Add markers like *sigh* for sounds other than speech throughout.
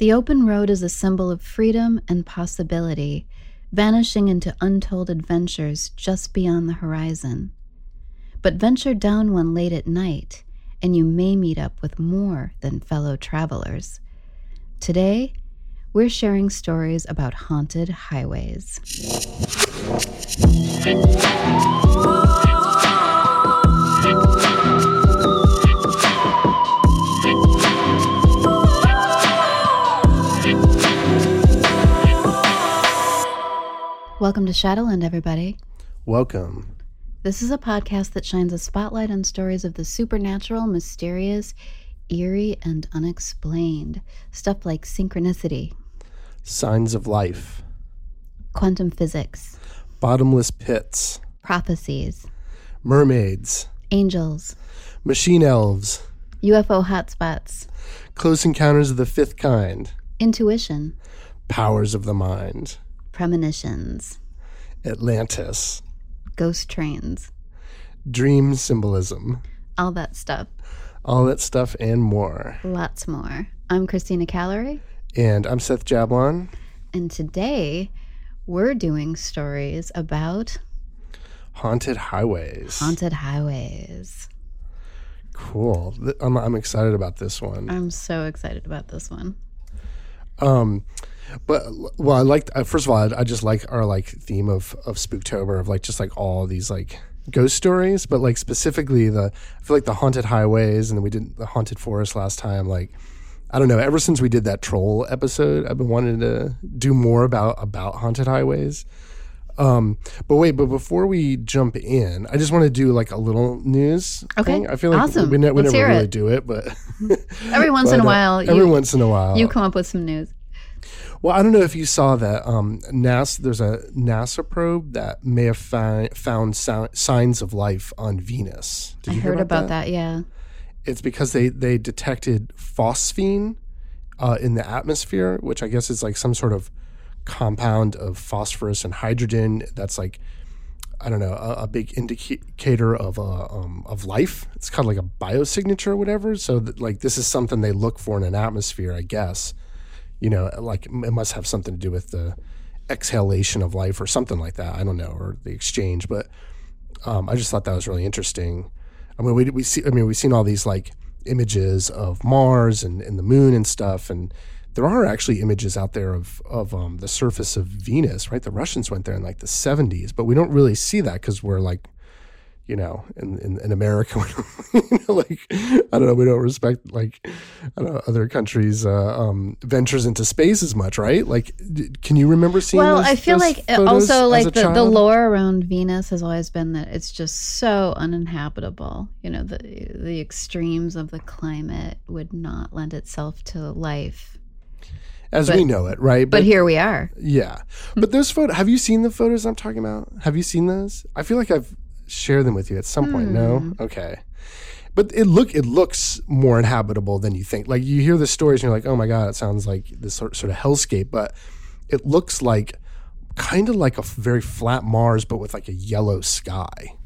The open road is a symbol of freedom and possibility, vanishing into untold adventures just beyond the horizon. But venture down one late at night, and you may meet up with more than fellow travelers. Today, we're sharing stories about haunted highways. Welcome to Shadowland, everybody. Welcome. This is a podcast that shines a spotlight on stories of the supernatural, mysterious, eerie, and unexplained. Stuff like synchronicity, Signs of life, quantum physics, bottomless pits, prophecies, mermaids, angels, machine elves, UFO hotspots, close encounters of the fifth kind, intuition, powers of the mind, premonitions, Atlantis, ghost trains, dream symbolism, all that stuff. all that stuff and more. Lots more. I'm Christina Callery, And I'm Seth Jablon. and today we're doing stories about Haunted highways. haunted highways. Cool. I'm, I'm excited about this one. I'm so excited about this one. Um, but well, I like. Uh, first of all, I, I just like our like theme of of Spooktober of like just like all these like ghost stories, but like specifically the I feel like the haunted highways, and then we did the haunted forest last time. Like I don't know. Ever since we did that troll episode, I've been wanting to do more about about haunted highways. Um, but wait, but before we jump in, I just want to do like a little news. Okay, thing. I feel like awesome. we, ne- we never really it. do it, but *laughs* Every once in a but, uh, while, every you, once in a while, you come up with some news. Well, I don't know if you saw that. Um, NASA, there's a NASA probe that may have found, found sou- signs of life on Venus. Did I you hear heard about that? Yeah. It's because they they detected phosphine uh, in the atmosphere, which I guess is like some sort of compound of phosphorus and hydrogen. That's like I don't know a, a big indicator of uh, um, of life. It's kind of like a biosignature or whatever. So that, like this is something they look for in an atmosphere, I guess. You know, like it must have something to do with the exhalation of life or something like that. I don't know, or the exchange. But um, I just thought that was really interesting. I mean, we we see. I mean, we've seen all these like images of Mars and, and the moon and stuff, and there are actually images out there of of um, the surface of Venus. Right, the Russians went there in like the '70s, but we don't really see that because we're like, you know, in in, in America, *laughs* you know, like I don't know, we don't respect like I don't know other countries' uh, um, ventures into space as much, right? Like, d- can you remember seeing? Well, those- I feel like uh, also like the, the lore around Venus has always been that it's just so uninhabitable. You know, the the extremes of the climate would not lend itself to life. as but- we know it, right? But here we are. Yeah, but those photos. Have you seen the photos I'm talking about? Have you seen those? I feel like I've shared them with you at some point. No, okay. But it look it looks more inhabitable than you think. Like you hear the stories and you're like, oh my god, it sounds like this sort sort of hellscape. But it looks like kind of like a very flat Mars, but with like a yellow sky.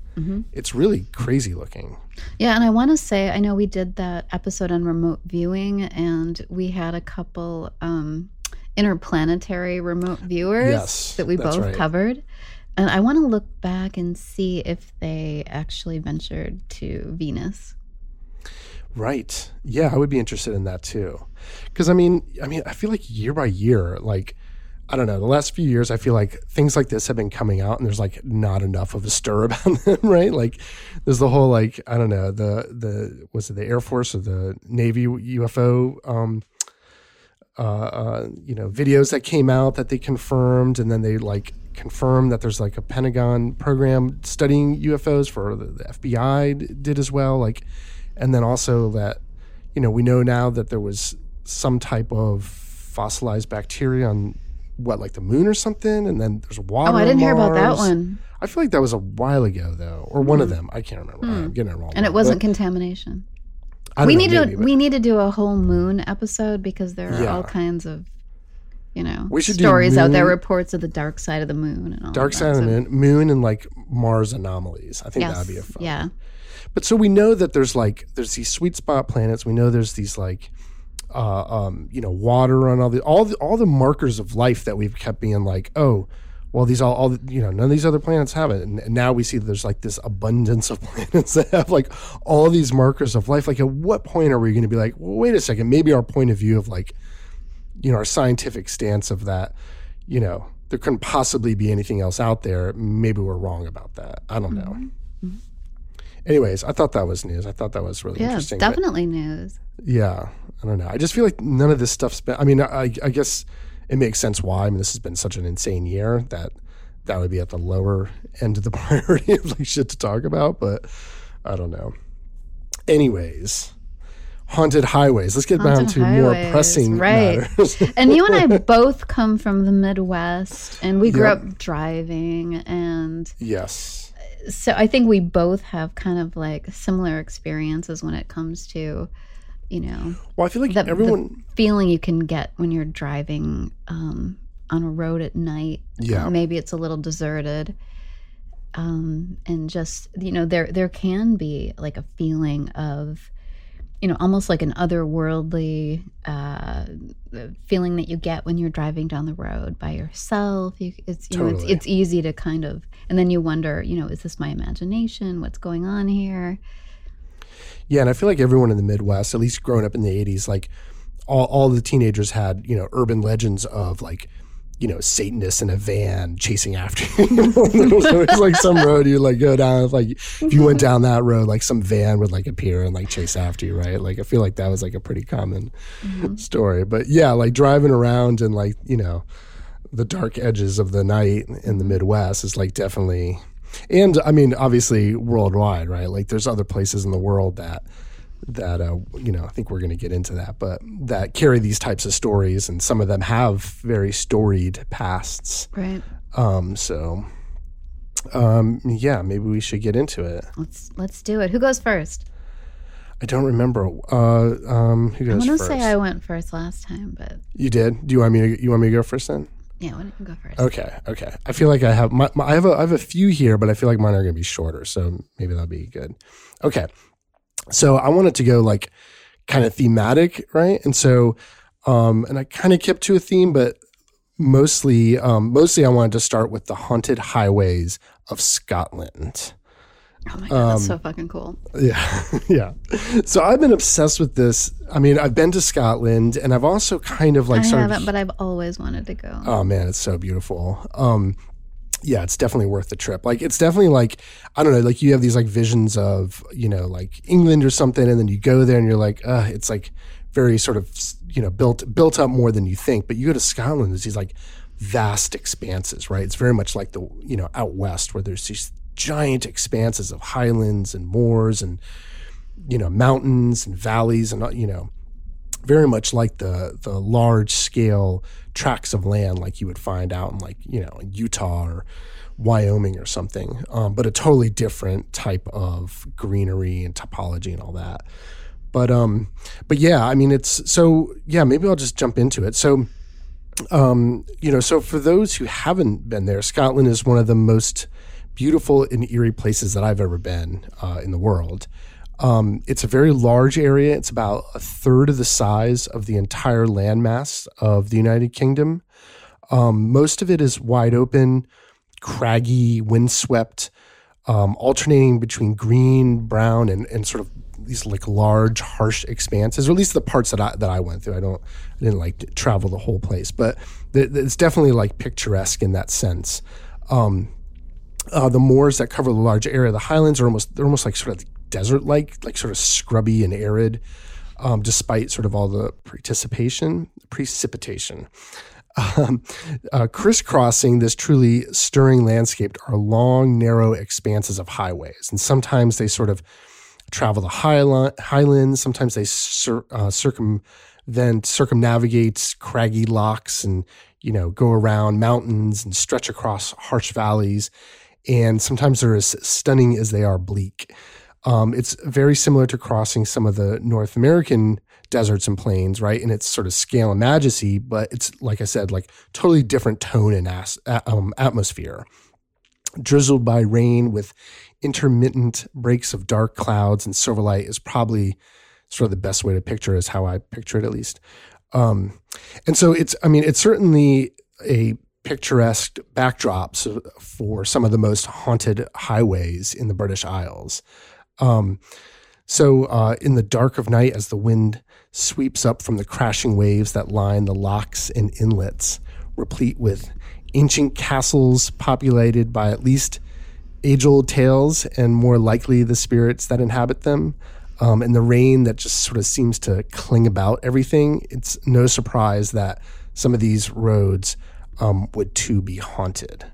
It's really crazy looking. Yeah, and I want to say, I know we did that episode on remote viewing, and we had a couple um, interplanetary remote viewers Yes, that we both right. covered. And I want to look back and see if they actually ventured to Venus. Right. Yeah, I would be interested in that too. Cuz I mean, I mean, I feel like year by year like I don't know, the last few years I feel like things like this have been coming out and there's like not enough of a stir *laughs* about them, right? Like there's the whole like I don't know, the the was it the Air Force or the Navy UFO um uh, uh, you know, videos that came out that they confirmed, and then they like confirmed that there's like a Pentagon program studying UFOs for the, the FBI did as well. Like, and then also that, you know, we know now that there was some type of fossilized bacteria on what, like the moon or something, and then there's a water. Oh, I didn't hear about that one. I feel like that was a while ago though, or one of them. I can't remember. I'm getting it wrong. Hmm. And it wasn't but contamination. I don't We know, need maybe, to but- we need to do a whole moon episode because there are Yeah. all kinds of you know We should stories out there, reports of the dark side of the moon and all Dark of side that. of the moon, moon and like Mars anomalies. I think Yes, that'd be a fun. yeah. But so we know that there's like there's these sweet spot planets. We know there's these like uh, um, you know, water on all the all the all the markers of life that we've kept being like, oh, well, these all, all the- you know, none of these other planets have it, and, and now we see that there's like this abundance of *laughs* planets that have like all these markers of life. Like, at what point are we going to be like, well, wait a second, maybe our point of view of like, you know, our scientific stance of that, you know, there couldn't possibly be anything else out there. Maybe we're wrong about that. I don't know. Mm-hmm. Mm-hmm. Anyways, I thought that was news. I thought that was really Yeah, interesting. but- definitely news. yeah, I don't know. I just feel like none of this stuff's been. I mean, I, I guess it makes sense why. I mean, this has been such an insane year that that would be at the lower end of the *laughs* priority of like shit to talk about. But I don't know. Anyways, haunted highways. Let's get down to more highways, pressing right. matters. *laughs* And you and I both come from the Midwest, and we grew Yep. up driving, and yes. so I think we both have kind of like similar experiences when it comes to, you know, Well, I feel like the, the everyone. feeling you can get when you're driving um, on a road at night. Yeah. maybe it's a little deserted, um, and just you know, there there can be like a feeling of, you know, almost like an otherworldly uh, feeling that you get when you're driving down the road by yourself. You, it's you know, it's it's easy to kind of, and then you wonder, you know, is this my imagination? What's going on here? Yeah, and I feel like everyone in the Midwest, at least growing up in the '80s, like all, all the teenagers had, you know, urban legends of like, you know, Satanists in a van chasing after you. *laughs* was like some road you like go down. Like if you went down that road, like some van would like appear and like chase after you, right? Like I feel like that was like a pretty common mm-hmm. story. But yeah, like driving around and like you know, the dark edges of the night in the Midwest is like definitely. And I mean, obviously worldwide, right? Like, there's other places in the world that that uh, you know. I think we're going to get into that, but that carry these types of stories, and some of them have very storied pasts. Right. Um, so, um, yeah, maybe we should get into it. Let's let's do it. Who goes first? I don't remember. Uh, um, who I goes want to say I went first last time, but you did. Do you want me? To, you want me to go first then? yeah, why don't you go first? Okay, okay. I feel like I have my, my I have a I have a few here, but I feel like mine are going to be shorter, so maybe that'll be good. Okay, so I wanted to go like kind of thematic, right? And so, um, and I kind of kept to a theme, but mostly, um, mostly I wanted to start with the haunted highways of Scotland. Oh my god, that's Um, so fucking cool. Yeah, *laughs* yeah. So I've been obsessed with this. I mean, I've been to Scotland, and I've also kind of like I started haven't, but I've always wanted to go. Oh man, it's so beautiful. Um, yeah, it's definitely worth the trip. Like, it's definitely like I don't know, like you have these like visions of you know like England or something, and then you go there and you're like, uh, it's like very sort of you know built built up more than you think. But you go to Scotland, there's these like vast expanses, right? It's very much like the you know out west where there's these giant expanses of highlands and moors and you know mountains and valleys and uh, you know very much like the the large scale tracts of land like you would find out in like you know Utah or Wyoming or something, um, but a totally different type of greenery and topology and all that. But um, but yeah, I mean it's so yeah. Maybe I'll just jump into it. So um, you know, so for those who haven't been there, Scotland is one of the most beautiful and eerie places that I've ever been uh, in the world. Um, it's a very large area. It's about a third of the size of the entire landmass of the United Kingdom. Um, most of it is wide open, craggy, windswept, um, alternating between green, brown, and, and sort of these like large, harsh expanses, or at least the parts that I that I went through. I don't, I didn't like travel the whole place, but th- it's definitely like picturesque in that sense. Um, uh, the moors that cover the large area, of the highlands are almost they're almost like sort of desert like, like sort of scrubby and arid, um, despite sort of all the participation, precipitation. Um, uh, crisscrossing this truly stirring landscape are long, narrow expanses of highways, and sometimes they sort of travel the highland, highlands. Sometimes they cir- uh, circumnavigate craggy lochs, and you know go around mountains and stretch across harsh valleys. And sometimes they're as stunning as they are bleak. Um, it's very similar to crossing some of the North American deserts and plains, right? In its sort of scale and majesty, but it's like I said, like totally different tone and as, um, atmosphere. Drizzled by rain with intermittent breaks of dark clouds and silver light is probably sort of the best way to picture is how I picture it at least. Um, and so it's, I mean, it's certainly a picturesque backdrop for some of the most haunted highways in the British Isles. Um, so, uh, in the dark of night, as the wind sweeps up from the crashing waves that line the lochs and inlets, replete with ancient castles populated by at least age old tales and more likely the spirits that inhabit them, um, and the rain that just sort of seems to cling about everything, it's no surprise that some of these roads um, would too be haunted.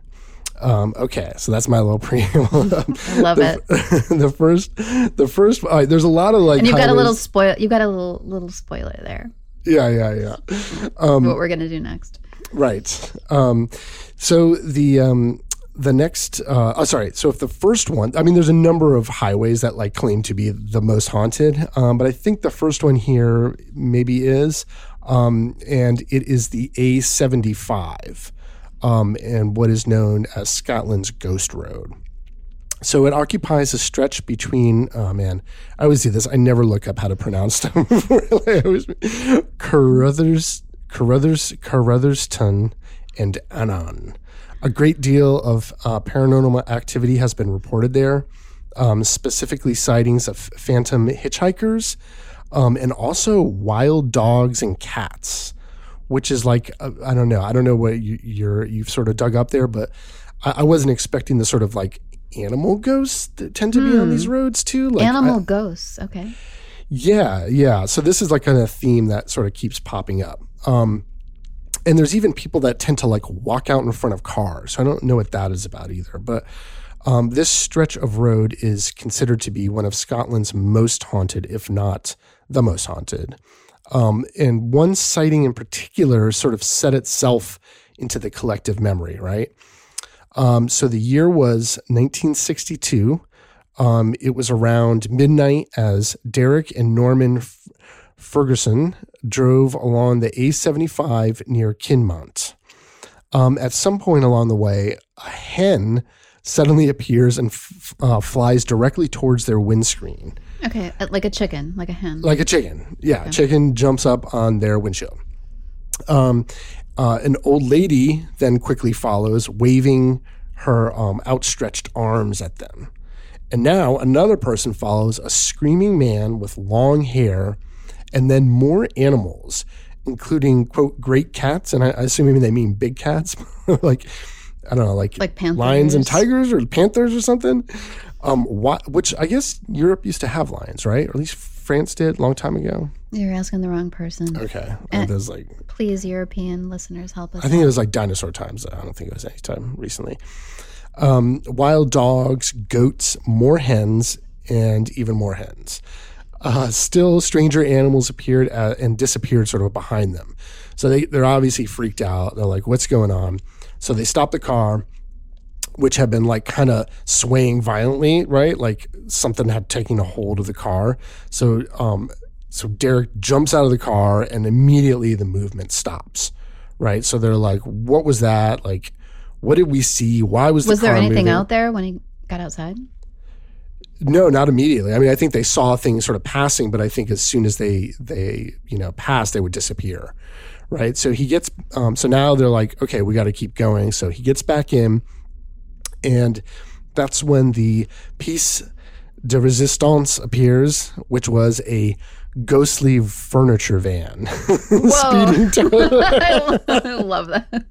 Um, okay, so that's my little *laughs* preamble. I love the, it. *laughs* the first, the first. Uh, there's a lot of like. And you got highways. a little spoil. You got a little little spoiler there. Yeah, yeah, yeah. Um, what we're gonna do next? Right. Um, so the um, the next. Uh, oh, sorry. So if the first one, I mean, there's a number of highways that like claim to be the most haunted, um, but I think the first one here maybe is, um, and it is the A75 um, and what is known as Scotland's Ghost Road. So it occupies a stretch between, oh man, I always do this. I never look up how to pronounce them. *laughs* I Carruthers, Carruthers, Carrutherstown and Annan. A great deal of uh, paranormal activity has been reported there, um, specifically sightings of phantom hitchhikers um, and also wild dogs and cats which is like uh, I don't know. I don't know what you, you're you've sort of dug up there, but I, I wasn't expecting the sort of like animal ghosts that tend to mm. be on these roads too. Like animal I, ghosts, okay. Yeah, yeah. So this is like kind of a theme that sort of keeps popping up. Um, and there's even people that tend to like walk out in front of cars. So I don't know what that is about either. But um, this stretch of road is considered to be one of Scotland's most haunted, if not the most haunted. Um, and one sighting in particular sort of set itself into the collective memory, right? Um, so the year was 1962. Um, it was around midnight as Derek and Norman F- Ferguson drove along the A75 near Kinmount. Um, at some point along the way, a hen suddenly appears and f- uh, flies directly towards their windscreen. Okay, uh, like a chicken, like a hen. Like a chicken. Yeah, okay. chicken jumps up on their windshield. Um, uh, an old lady then quickly follows, waving her um, outstretched arms at them. And now another person follows, a screaming man with long hair, and then more animals, including, quote, great cats. And I, I assume maybe they mean big cats, *laughs* like, I don't know, like, like panthers. lions and tigers or panthers or something. Um, what, which I guess Europe used to have lions, right? Or at least France did a long time ago. You're asking the wrong person. Okay, uh, there's like please, European listeners, help us. I think out. it was like dinosaur times. I don't think it was any time recently. Um, wild dogs, goats, more hens, and even more hens. Uh, still, stranger animals appeared at, and disappeared sort of behind them. So they, they're obviously freaked out. They're like, what's going on? So they stop the car which had been like kind of swaying violently, right? Like something had taken a hold of the car. So, um, so Derek jumps out of the car and immediately the movement stops, right? So they're like, "What was that? Like, what did we see? Why was the was there anything moving? out there when he got outside?" No, not immediately. I mean, I think they saw things sort of passing, but I think as soon as they they you know passed, they would disappear, right? So he gets um, so now they're like, okay, we got to keep going. So he gets back in and that's when the piece de resistance appears, which was a ghostly furniture van *laughs* speeding *laughs* I love that.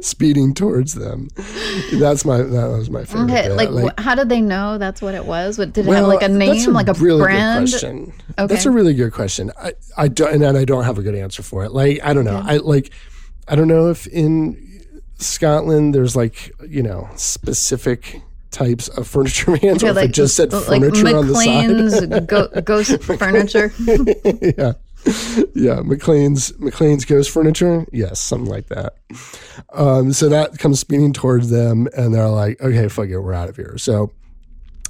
speeding towards them. That's my that was my favorite. Okay, like, like, how did they know that's what it was? What, did it well, have like a name, a like a really brand? Good question. Okay. That's a really good question. I, I don't and I don't have a good answer for it. Like I don't know. I like I don't know if in Scotland, there's like you know specific types of furniture *laughs* vans, okay, or like, if it just said furniture on the side. go, ghost *laughs* furniture. *laughs* yeah, yeah. McLean's McLean's ghost furniture. Yes, something like that. Um, so that comes speeding towards them, and they're like, "Okay, fuck it, we're out of here." So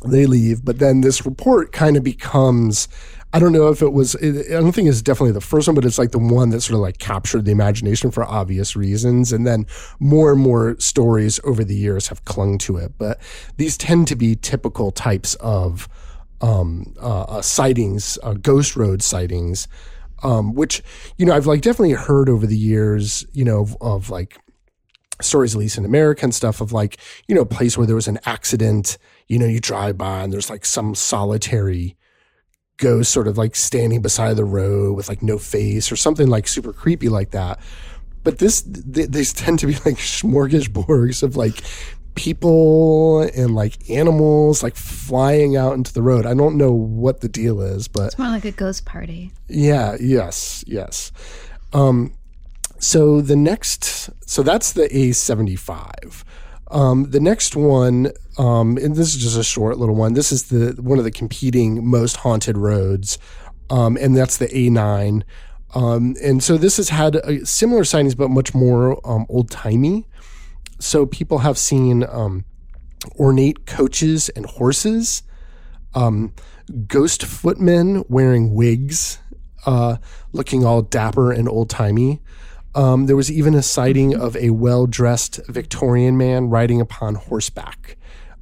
they leave, but then this report kind of becomes I don't know if it was, I don't think it's definitely the first one, but it's like the one that sort of like captured the imagination for obvious reasons. And then more and more stories over the years have clung to it. But these tend to be typical types of um, uh, uh, sightings, uh, ghost road sightings, um, which you know I've like definitely heard over the years, you know, of, of like stories, at least in America and stuff, of like you know, a place where there was an accident. You know, you drive by and there's like some solitary ghost sort of like standing beside the road with like no face or something like super creepy like that. But this, th- these *laughs* tend to be like smorgasbords of like people and like animals like flying out into the road. I don't know what the deal is, but it's more like a ghost party. Yeah, yes, yes. Um so the next so that's the A75. Um, the next one, um, and this is just a short little one. This is the one of the competing most haunted roads, um, and that's the A9. Um, and so this has had a similar sightings, but much more um, old timey. So people have seen um, ornate coaches and horses, ghost footmen wearing wigs, uh, looking all dapper and old timey. Um, there was even a sighting of a well dressed Victorian man riding upon horseback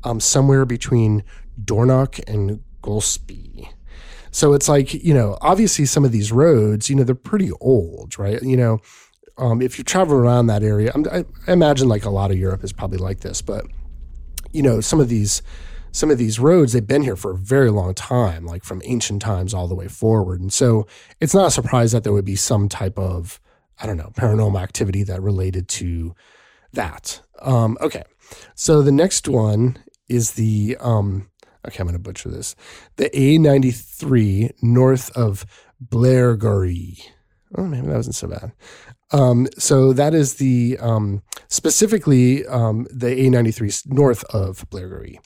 um, somewhere between Dornoch and Golspie. So it's like, you know, obviously some of these roads, you know, they're pretty old, right? You know, um, if you travel around that area, I, I imagine like a lot of Europe is probably like this, but, you know, some of these some of these roads they've been here for a very long time like from ancient times all the way forward and so it's not a surprise that there would be some type of I don't know, paranormal activity that related to that. Um, okay. So the next one is the, um, okay, I'm going to butcher this. The A93 north of Blairgowrie. Oh, maybe that wasn't so bad. Um, so that is the um, specifically um, the A93 north of Blairgowrie.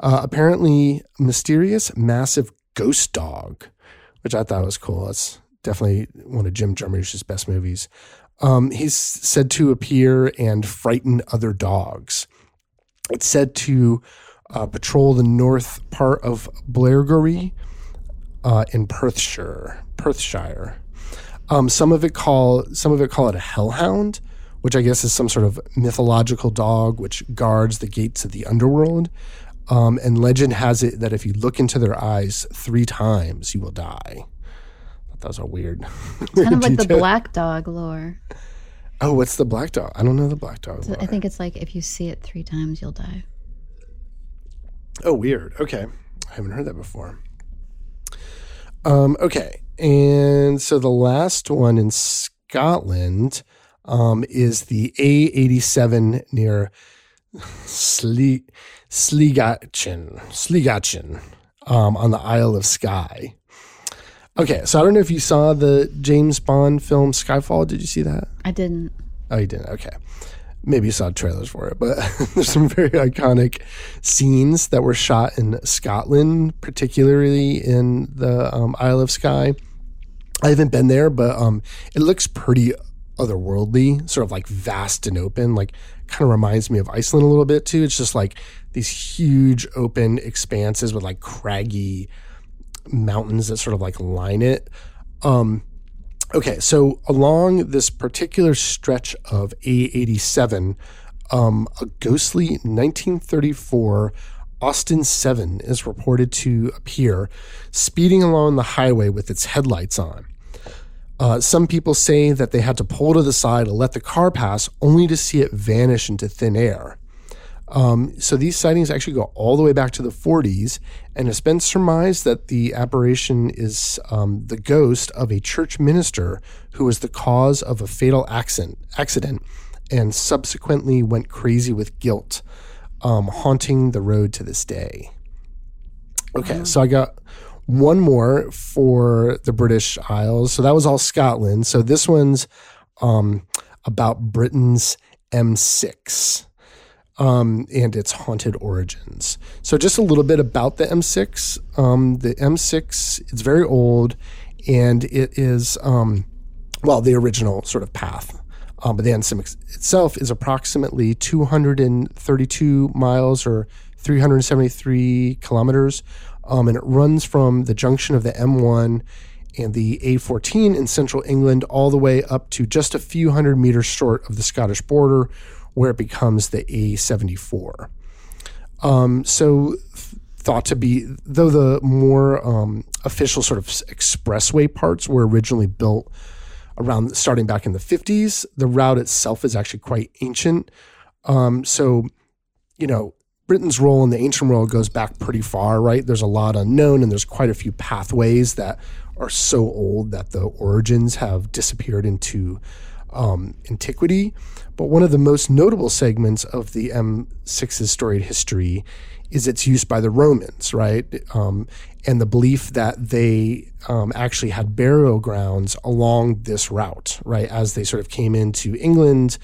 Uh, apparently, mysterious, massive ghost dog, which I thought was cool. That's definitely one of Jim Jarmusch's best movies. Um, he's said to appear and frighten other dogs. It's said to uh, patrol the north part of Blairgowrie uh, in Perthshire. Perthshire. Um, some of it call some of it call it a hellhound, which I guess is some sort of mythological dog which guards the gates of the underworld. Um, and legend has it that if you look into their eyes three times, you will die. That are a weird. *laughs* kind of like the black dog lore. Oh, what's the black dog? I don't know the black dog. So I think it's like if you see it three times, you'll die. Oh, weird. Okay, I haven't heard that before. Um, okay, and so the last one in Scotland um, is the A87 near Sle- Sligatchin, Sligatchin um, on the Isle of Skye. Okay, so I don't know if you saw the James Bond film Skyfall. Did you see that? I didn't. Oh, you didn't. Okay, maybe you saw trailers for it, but *laughs* there's some very iconic scenes that were shot in Scotland, particularly in the um, Isle of Skye. I haven't been there, but um, it looks pretty otherworldly, sort of like vast and open. Like, kind of reminds me of Iceland a little bit too. It's just like these huge open expanses with like craggy mountains that sort of like line it. Um, okay, so along this particular stretch of A87, um, a ghostly 1934 Austin 7 is reported to appear speeding along the highway with its headlights on. Uh, some people say that they had to pull to the side to let the car pass only to see it vanish into thin air. Um, so these sightings actually go all the way back to the 40s, and it's been surmised that the apparition is um, the ghost of a church minister who was the cause of a fatal accident, accident and subsequently went crazy with guilt, um, haunting the road to this day. Okay, so I got one more for the British Isles. So that was all Scotland. So this one's um, about Britain's M6 um, and its haunted origins. So, just a little bit about the M6. Um, the M6, it's very old, and it is, um, well, the original sort of path. Um, but the M6 itself is approximately 232 miles or 373 kilometers, um, and it runs from the junction of the M1 and the A14 in central England all the way up to just a few hundred meters short of the Scottish border, where it becomes the A74. Um, so, thought to be, though the more um, official sort of expressway parts were originally built around starting back in the 50s, the route itself is actually quite ancient. Um, so, you know, Britain's role in the ancient world goes back pretty far, right? There's a lot unknown, and there's quite a few pathways that are so old that the origins have disappeared into um, antiquity. But one of the most notable segments of the M6's storied history is its use by the Romans, right? Um, and the belief that they um, actually had burial grounds along this route, right? As they sort of came into England,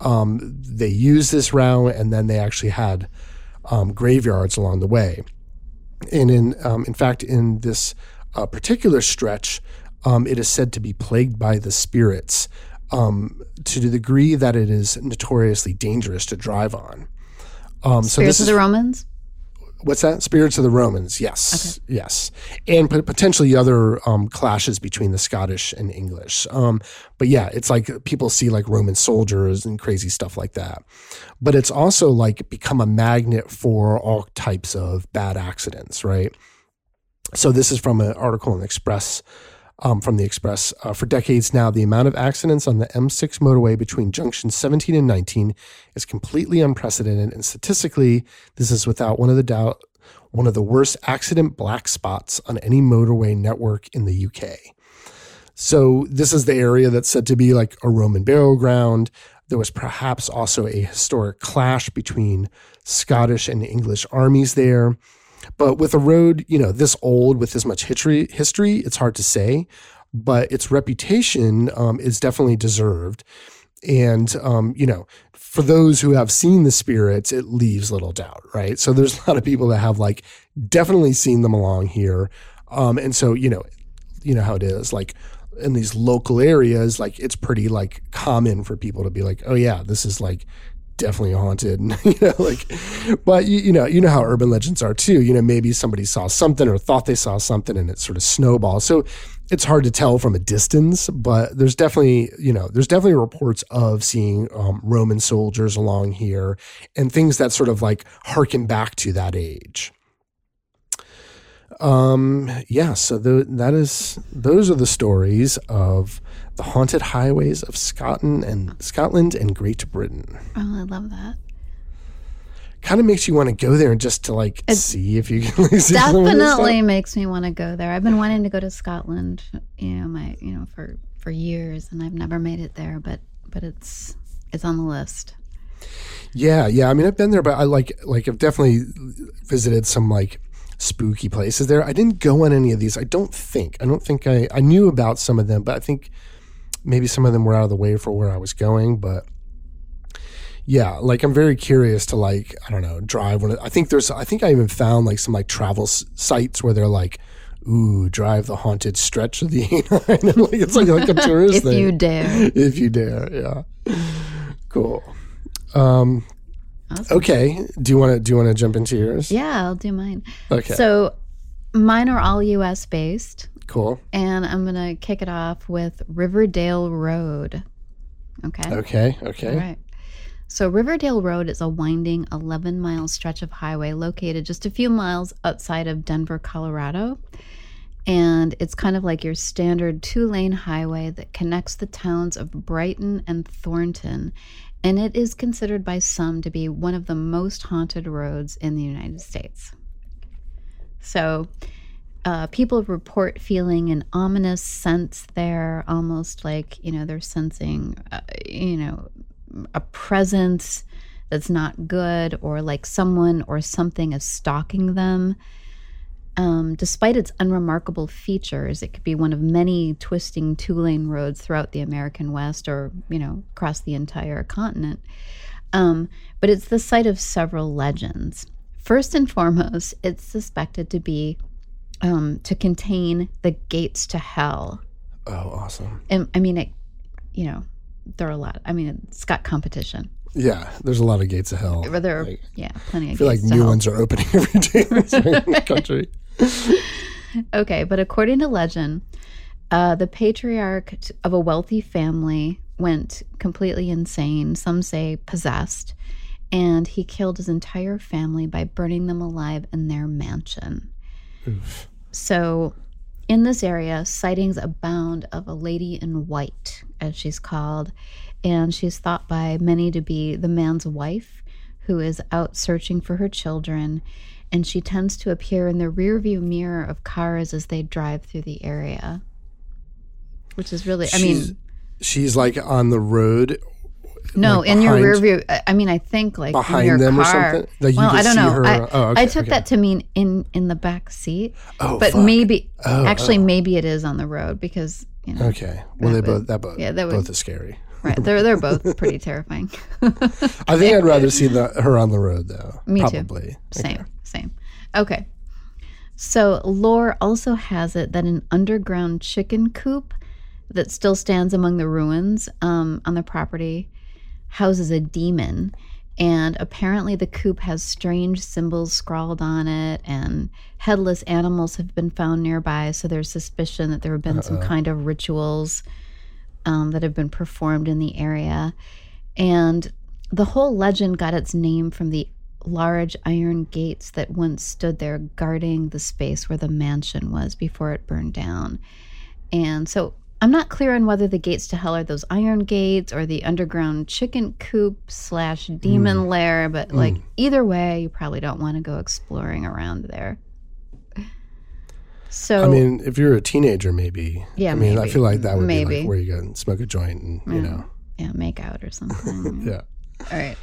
um, they used this route, and then they actually had um, graveyards along the way. And in um, in fact, in this uh, particular stretch, um, it is said to be plagued by the spirits um, to the degree that it is notoriously dangerous to drive on. Um, so this is the Romans. What's that? Spirits of the Romans. Yes, okay. yes, and potentially other um, clashes between the Scottish and English. Um, but yeah, it's like people see like Roman soldiers and crazy stuff like that. But it's also like become a magnet for all types of bad accidents, right? So this is from an article in Express um, from the Express. Uh, for decades now, the amount of accidents on the M6 motorway between junctions 17 and 19 is completely unprecedented, and statistically, this is without one of the doubt one of the worst accident black spots on any motorway network in the UK. So this is the area that's said to be like a Roman burial ground. There was perhaps also a historic clash between Scottish and English armies there. But with a road, you know, this old with this much history, history, it's hard to say. But its reputation um, is definitely deserved. And um, you know, for those who have seen the spirits, it leaves little doubt, right? So there's *laughs* a lot of people that have like definitely seen them along here. Um, and so, you know, you know how it is, like in these local areas, like it's pretty like common for people to be like, oh yeah, this is like definitely haunted *laughs* you know like but you, you know you know how urban legends are too. You know maybe somebody saw something or thought they saw something and it sort of snowballs so it's hard to tell from a distance but there's definitely you know there's definitely reports of seeing um, roman soldiers along here and things that sort of like harken back to that age um yeah so the, that is those are the stories of the haunted highways of Scotland and Scotland and Great Britain. Oh, I love that. Kind of makes you want to go there and just to like it see if you can. *laughs* Like, definitely makes me want to go there. I've been wanting to go to Scotland, you know, my you know for for years, and I've never made it there, but but it's it's on the list. Yeah, yeah. I mean, I've been there, but I like like I've definitely visited some like spooky places there. I didn't go on any of these. I don't think. I don't think I I knew about some of them, but I think maybe some of them were out of the way for where I was going, but yeah, like I'm very curious to like I don't know drive when I think there's I think I even found like some like travel s- sites where they're like ooh drive the haunted stretch of the A9 *laughs* like it's like like a tourist *laughs* if thing. you dare *laughs* if you dare yeah cool um awesome. okay do you want to do you want to jump into yours yeah I'll do mine okay so mine are all U.S. based Cool. And I'm going to kick it off with Riverdale Road. Okay. Okay. Okay. All right. So, Riverdale Road is a winding 11 mile stretch of highway located just a few miles outside of Denver, Colorado. And it's kind of like your standard two lane highway that connects the towns of Brighton and Thornton. And it is considered by some to be one of the most haunted roads in the United States. So, uh, people report feeling an ominous sense there, almost like, you know, they're sensing, uh, you know, a presence that's not good or like someone or something is stalking them. Um, despite its unremarkable features, it could be one of many twisting two lane roads throughout the American West or, you know, across the entire continent. Um, but it's the site of several legends. First and foremost, it's suspected to be um, to contain the gates to hell. Oh, awesome! And I mean, it. You know, there are a lot. I mean, it's got competition. Yeah, there's a lot of gates of hell. There, are, like, yeah, plenty of. I feel like new hell. ones are opening every day in the *laughs* country. *laughs* okay, but according to legend, uh, the patriarch of a wealthy family went completely insane. Some say possessed, and he killed his entire family by burning them alive in their mansion. Oof. So, in this area, sightings abound of a lady in white, as she's called, and she's thought by many to be the man's wife who is out searching for her children. And she tends to appear in the rearview mirror of cars as they drive through the area, which is really, I mean, she's like on the road no, like in your rear view. I- mean, I think like in behind your them or car. something? Like well, I don't know. her- I, oh, okay, I took okay. that to mean in in the back seat, Oh, but fuck. maybe Oh, actually oh. maybe it is on the road because you know Okay. Well, they both that both yeah, that would- both is scary. right they're they're both pretty terrifying. *laughs* I think I'd rather *laughs* see the, her on the road though. Me too. Probably. Same, same. Okay. So lore also has it that an underground chicken coop that still stands among the ruins um, on the property houses a demon. And apparently, the coop has strange symbols scrawled on it, and headless animals have been found nearby. So there's suspicion that there have been some kind of rituals um, that have been performed in the area. And the whole legend got its name from the large iron gates that once stood there guarding the space where the mansion was before it burned down. And so I'm not clear on whether the gates to hell are those iron gates or the underground chicken coop slash demon hmm. lair, but hmm. like either way, you probably don't want to go exploring around there. So I mean, if you're a teenager, maybe. Yeah, I mean, I feel like that would be Maybe. like where you go and smoke a joint, and you know, yeah, make out or something. *laughs* yeah. All right.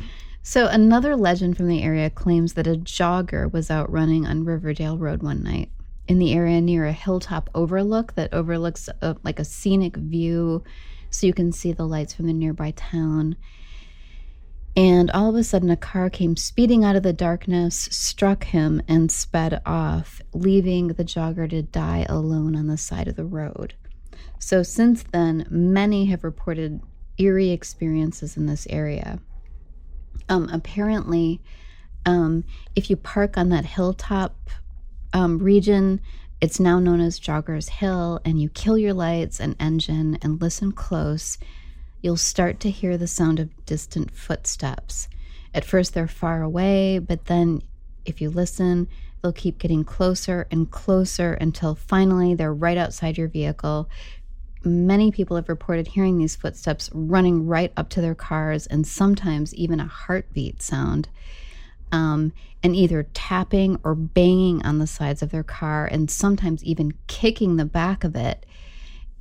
So another legend from the area claims that a jogger was out running on Riverdale Road one night in the area near a hilltop overlook that overlooks a, like a scenic view so you can see the lights from the nearby town. And all of a sudden, a car came speeding out of the darkness, struck him, and sped off, leaving the jogger to die alone on the side of the road. So, since then, many have reported eerie experiences in this area. Um, apparently, um, if you park on that hilltop um, region, it's now known as Joggers Hill, and you kill your lights and engine and listen close, you'll start to hear the sound of distant footsteps. At first, they're far away, but then if you listen, they'll keep getting closer and closer until finally they're right outside your vehicle. Many people have reported hearing these footsteps running right up to their cars and sometimes even a heartbeat sound. Um, and either tapping or banging on the sides of their car, and sometimes even kicking the back of it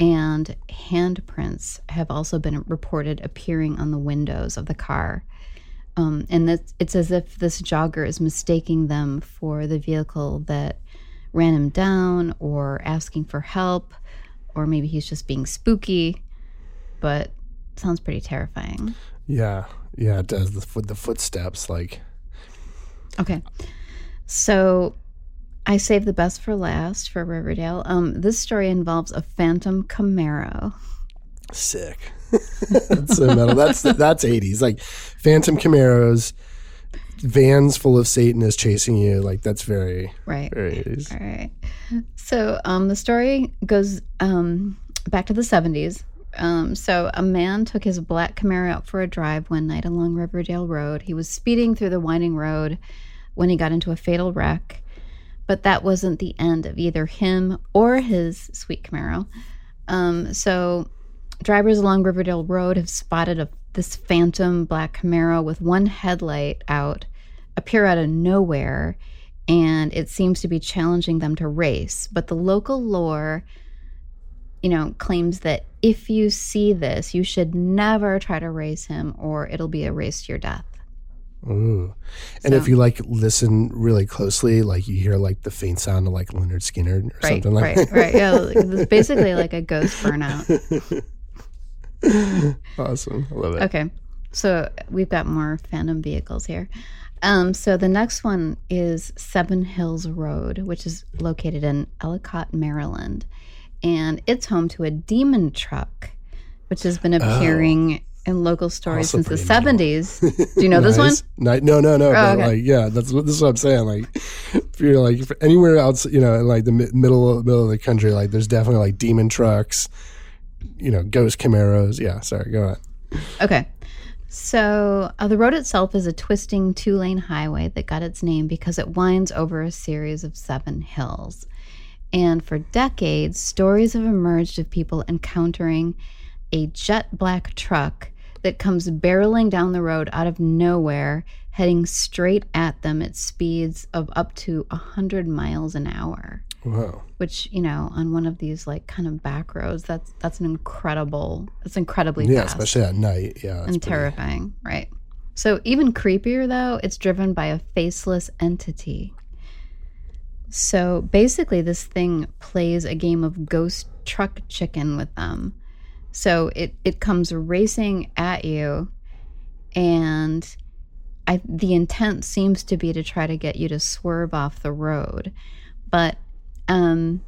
and handprints have also been reported appearing on the windows of the car. Um, and it's, it's as if this jogger is mistaking them for the vehicle that ran him down or asking for help, or maybe he's just being spooky, but sounds pretty terrifying. Yeah, yeah, it does. The the footsteps, like Okay. So I saved the best for last for Riverdale. Um, this story involves a phantom Camaro. sick. *laughs* that's so metal. That's that's eighties. Like Phantom Camaros, vans full of Satanists chasing you. Like that's very Right. very eighties. All right. So um, the story goes um, back to the 70s. Um, so a man took his black Camaro out for a drive one night along Riverdale Road. He was speeding through the winding road when he got into a fatal wreck. But that wasn't the end of either him or his sweet Camaro. Um, so drivers along Riverdale Road have spotted a, this phantom black Camaro with one headlight out appear out of nowhere and it seems to be challenging them to race. But the local lore, you know, claims that if you see this, you should never try to race him or it'll be a race to your death. Ooh. And if you like listen really closely, like you hear like the faint sound of like Lynyrd Skynyrd or Right, something like right, right. Yeah, it's *laughs* basically like a ghost burnout. *laughs* awesome. I love it. Okay, so we've got more Phantom vehicles here. Um, so the next one is Seven Hills Road, which is located in Ellicott, Maryland, and it's home to a demon truck, which has been appearing in local stories Oh. Also since the seventies. Do you know *laughs* this one? Nice. No, no, no. Oh, okay. like, yeah, that's what this is what I'm saying. Like, if you're like if anywhere else, you know, in like the middle middle of the country, like there's definitely like demon trucks, you know, ghost Camaros. Yeah, sorry, go on. Okay. So, uh, the road itself is a twisting two lane highway that got its name because it winds over a series of seven hills. And for decades, stories have emerged of people encountering a jet black truck that comes barreling down the road out of nowhere, heading straight at them at speeds of up to 100 miles an hour. Whoa. Which, you know, on one of these like kind of back roads, that's that's an incredible, it's incredibly Yeah, fast especially at night. Yeah. and pretty- terrifying, right? So even creepier though, it's driven by a faceless entity. So basically, this thing plays a game of ghost truck chicken with them. So it it comes racing at you, and I the intent seems to be to try to get you to swerve off the road, but um.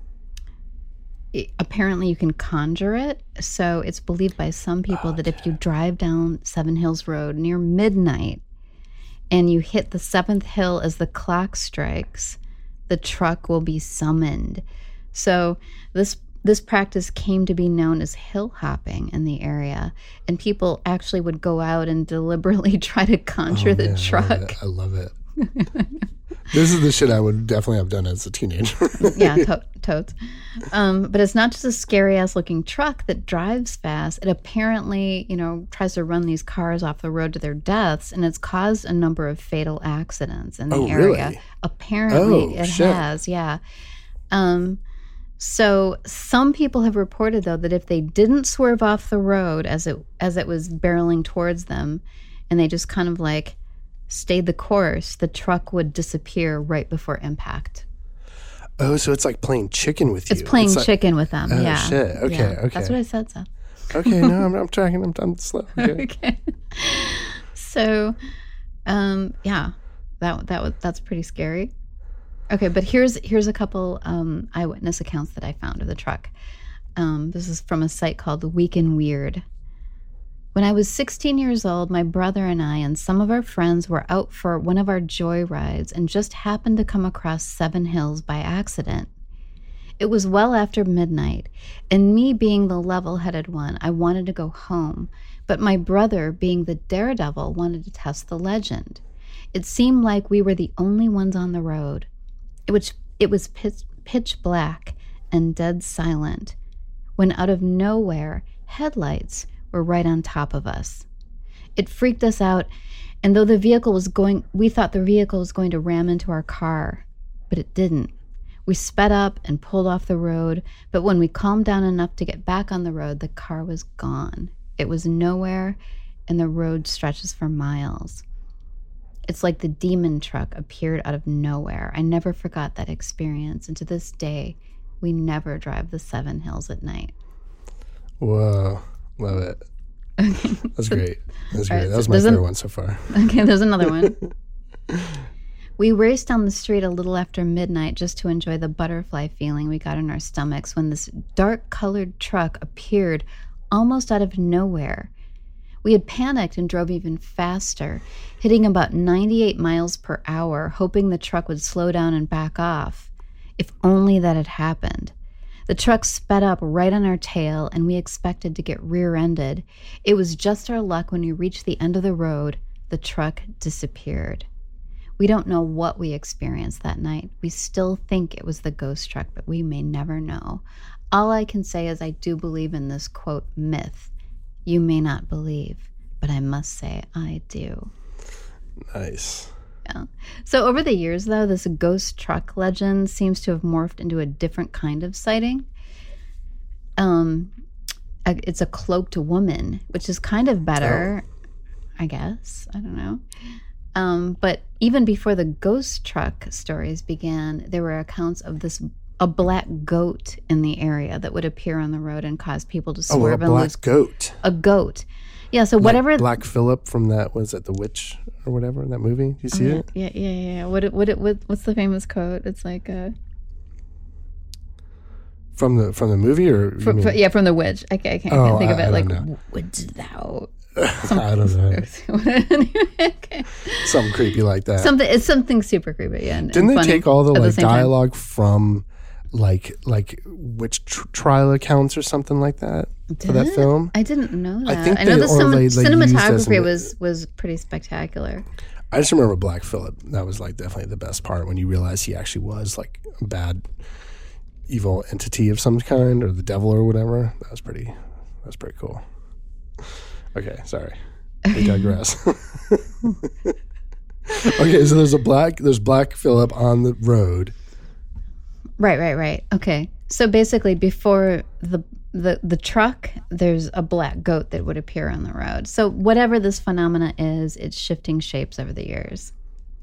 it- apparently, you can conjure it. So it's believed by some people that if you drive down Seven Hills Road near midnight and you hit the seventh hill as the clock strikes, the truck will be summoned. So this this practice came to be known as hill hopping in the area, and people actually would go out and deliberately *laughs* try to conjure the Oh, Man, truck. I love it. I love it. *laughs* this is the shit I would definitely have done as a teenager. *laughs* yeah, to- totes. Um, but it's not just a scary ass looking truck that drives fast. It apparently, you know, tries to run these cars off the road to their deaths, and it's caused a number of fatal accidents in the Oh, area. really? Apparently, Oh, it shit. has. Yeah. Um, so some people have reported though that if they didn't swerve off the road as it as it was barreling towards them, and they just kind of like stayed the course, the truck would disappear right before impact. oh, so it's like playing chicken with you. It's playing like- chicken with them. Oh, yeah. shit. Okay, Yeah. okay. That's what I said, Seth. Okay, no, I'm, *laughs* I'm tracking. I'm, I'm slow. Okay. *laughs* okay. So, um, yeah, that that was that's pretty scary. Okay, but here's here's a couple um, eyewitness accounts that I found of the truck. Um, this is from a site called The Week in Weird. When I was 16 years old, my brother and I and some of our friends were out for one of our joy rides and just happened to come across Seven Hills by accident. It was well after midnight, and me being the level headed one, I wanted to go home, but my brother, being the daredevil, wanted to test the legend. It seemed like we were the only ones on the road. It was, it was pitch, pitch black and dead silent when out of nowhere, headlights were right on top of us. It freaked us out, and though the vehicle was going, we thought the vehicle was going to ram into our car, but it didn't. We sped up and pulled off the road, but when we calmed down enough to get back on the road, the car was gone. It was nowhere, and the road stretches for miles. It's like the demon truck appeared out of nowhere. I never forgot that experience, and to this day, we never drive the Seven Hills at night. Whoa, love it. Okay. That's *laughs* great. That's great. right, that was so my favorite an- one so far. *laughs* Okay, there's another one. *laughs* we raced down the street a little after midnight just to enjoy the butterfly feeling we got in our stomachs when this dark colored truck appeared almost out of nowhere. We had panicked and drove even faster, hitting about 98 miles per hour, hoping the truck would slow down and back off. If only that had happened. The truck sped up right on our tail, and we expected to get rear ended. It was just our luck when we reached the end of the road, the truck disappeared. We don't know what we experienced that night. We still think it was the ghost truck, but we may never know. All I can say is I do believe in this quote myth. You may not believe, but I must say I do. Nice. So, over the years, though, this ghost truck legend seems to have morphed into a different kind of sighting. Um, a- it's a cloaked woman, which is kind of better, I guess. I don't know. Um, but even before the ghost truck stories began, there were accounts of this a black goat in the area that would appear on the road and cause people to Oh, a swerve and black lose goat. a goat. Yeah, so Like whatever Black Phillip from that was it the witch or whatever in that movie? Do you see yeah, it? Yeah, yeah, yeah. What, it- what, it- what, what's the famous quote? It's like, uh, From the from the movie or mean- fr- yeah, from the witch. I can't, I can't, I Oh, can't think of it. I like, wouldst thou? *laughs* I don't know. okay. *laughs* Something creepy like that. Something. It's something super creepy. Yeah. And, Didn't and they take all the like time. dialogue from like like witch tr- trial accounts or something like that for that it? film. I didn't know that. I think know they- the or cinem- they- they cinematography was was pretty spectacular. I just remember Black Phillip. That was like definitely the best part when you realize he actually was like a bad, evil entity of some kind or the devil or whatever. That was pretty. That was pretty cool. Okay, sorry. We digress. *laughs* okay, so there's a black. There's Black Phillip on the road. Right, right, right. Okay. So basically, before the the the truck, there's a black goat that would appear on the road. So whatever this phenomena is, it's shifting shapes over the years,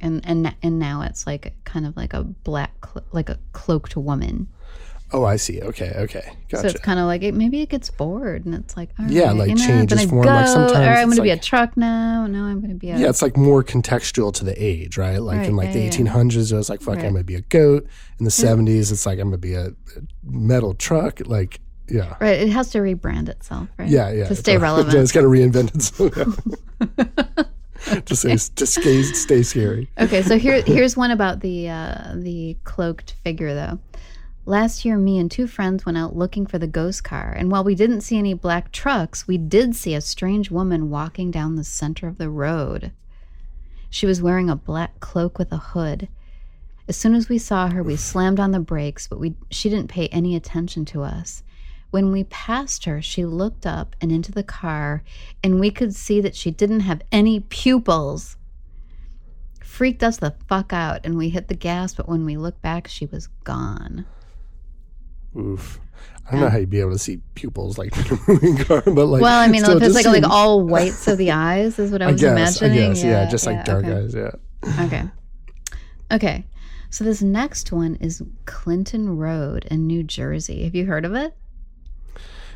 and and and now it's like kind of like a black, like a cloaked woman. Oh, I see. Okay, okay, gotcha. So it's kind of like it, maybe it gets bored, and it's like, all Yeah, right, like you know, I'm changes form. Go, Like sometimes or I'm going to be a truck now. No, I'm going to be a yeah, it's like more contextual to the age, right? Like in like yeah, the yeah. 1800s, it was like, fuck, Right. I'm gonna be a goat. In the 70s, it's like I'm gonna be a metal truck. Like, yeah. right. It has to rebrand itself, right? Yeah, yeah. to stay *laughs* relevant. it's got to reinvent itself. Yeah. *laughs* to say to stay stay scary. Okay, so here here's one about the uh, the cloaked figure though. Last year, me and two friends went out looking for the ghost car, and while we didn't see any black trucks, we did see a strange woman walking down the center of the road. She was wearing a black cloak with a hood. As soon as we saw her, we slammed on the brakes, but we she didn't pay any attention to us. When we passed her, she looked up and into the car, and we could see that she didn't have any pupils freaked us the fuck out and we hit the gas but when we looked back she was gone Oof. I don't know how you'd be able to see pupils like *laughs* in a moving car, but like. well i mean still, if it's like like all *laughs* whites of the eyes is what i I was guess, I imagining guess, yeah, just like dark okay. eyes, yeah. okay okay so this next one is clinton road in new jersey have you heard of it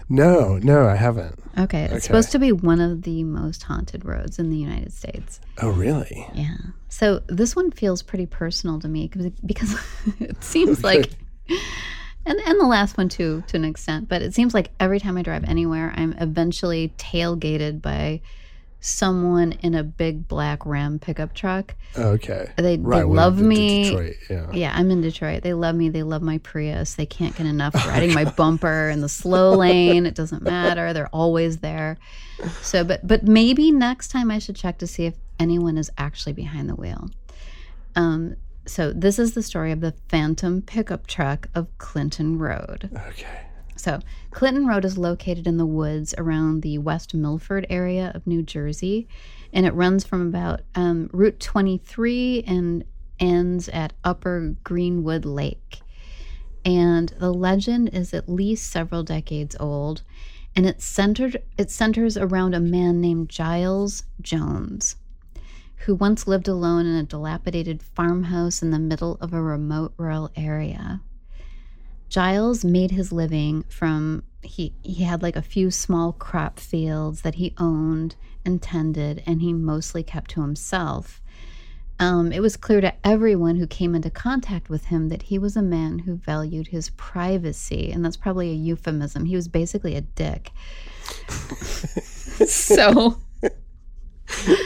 No, no, I haven't. okay it's Okay. supposed to be one of the most haunted roads in the united states Oh, really? Yeah. So this one feels pretty personal to me 'cause- because *laughs* it seems like, and and the last one too, to an extent. But it seems like every time I drive anywhere, I'm eventually tailgated by someone in a big black Ram pickup truck. Okay. They they Right. well, love me. Detroit, yeah. Yeah, I'm in Detroit. They love me. They love my Prius. They can't get enough *laughs* riding my bumper in the slow *laughs* lane. It doesn't matter. They're always there. So, but but maybe next time I should check to see if anyone is actually behind the wheel. Um. So this is the story of the phantom pickup truck of Clinton Road. Okay. So, Clinton Road is located in the woods around the West Milford area of New Jersey, and it runs from about um, Route 23 and ends at Upper Greenwood Lake. And the legend is at least several decades old, and it's centered it centers around a man named Giles Jones, who once lived alone in a dilapidated farmhouse in the middle of a remote rural area. Giles made his living from he he had like a few small crop fields that he owned and tended and he mostly kept to himself. Um, it was clear to everyone who came into contact with him that he was a man who valued his privacy, and that's probably a euphemism. He was basically a dick. *laughs* *laughs* so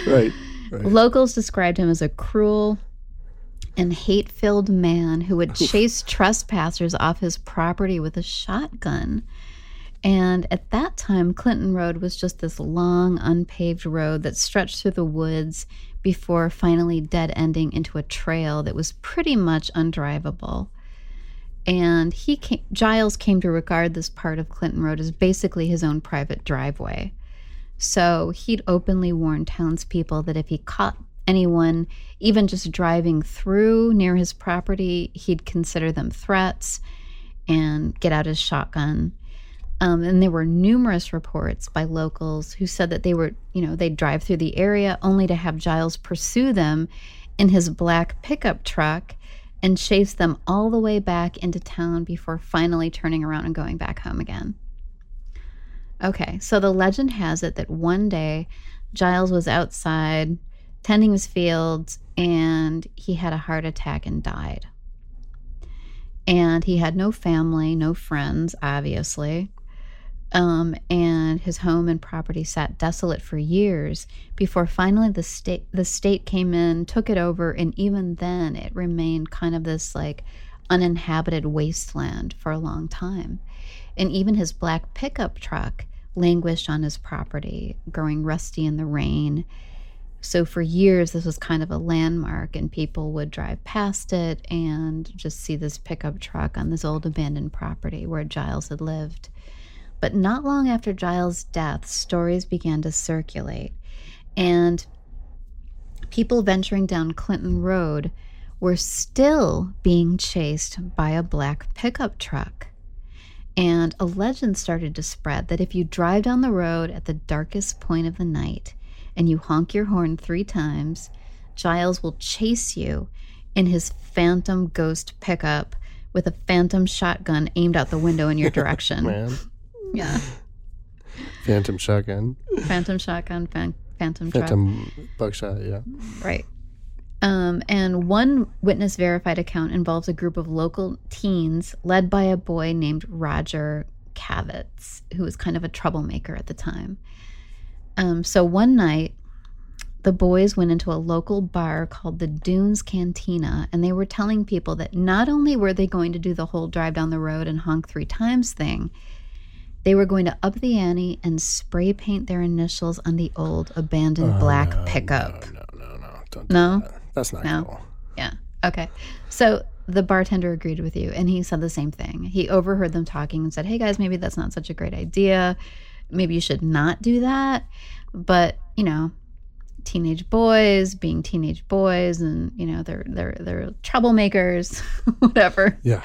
Right. Right. Locals described him as a cruel and hate filled man who would chase trespassers off his property with a shotgun. And at that time, Clinton Road was just this long, unpaved road that stretched through the woods before finally dead ending into a trail that was pretty much undrivable. And he came, Giles came to regard this part of Clinton Road as basically his own private driveway. So he'd openly warn townspeople that if he caught anyone, even just driving through near his property, he'd consider them threats and get out his shotgun. Um, and there were numerous reports by locals who said that they were, you know, they'd drive through the area only to have Giles pursue them in his black pickup truck and chase them all the way back into town before finally turning around and going back home again. Okay, so the legend has it that one day Giles was outside tending his fields and he had a heart attack and died. And he had no family, no friends, obviously. Um, and his home and property sat desolate for years before finally the state the state came in, took it over, and even then it remained kind of this like uninhabited wasteland for a long time. And even his black pickup truck languished on his property, growing rusty in the rain. So for years, this was kind of a landmark, and people would drive past it and just see this pickup truck on this old abandoned property where Giles had lived. But not long after Giles' death, stories began to circulate, and people venturing down Clinton Road were still being chased by a black pickup truck. And a legend started to spread that if you drive down the road at the darkest point of the night and you honk your horn three times, Giles will chase you in his phantom ghost pickup with a phantom shotgun aimed out the window in your *laughs* direction. Man, yeah. phantom shotgun, Phantom shotgun, phan- phantom truck. phantom buckshot. Yeah. Right. Um, and one witness verified account involves a group of local teens led by a boy named Roger Kavitz, who was kind of a troublemaker at the time. Um, so one night, the boys went into a local bar called the Dunes Cantina, and they were telling people that not only were they going to do the whole drive down the road and honk three times thing, they were going to up the ante and spray paint their initials on the old abandoned black pickup. No, no, no. Don't do No? That. That's not No. cool. Yeah. Okay. So the bartender agreed with you and he said the same thing. He overheard them talking and said, Hey guys, maybe that's not such a great idea. Maybe you should not do that. But, you know, teenage boys being teenage boys and, you know, they're they're they're troublemakers, *laughs* whatever. Yeah.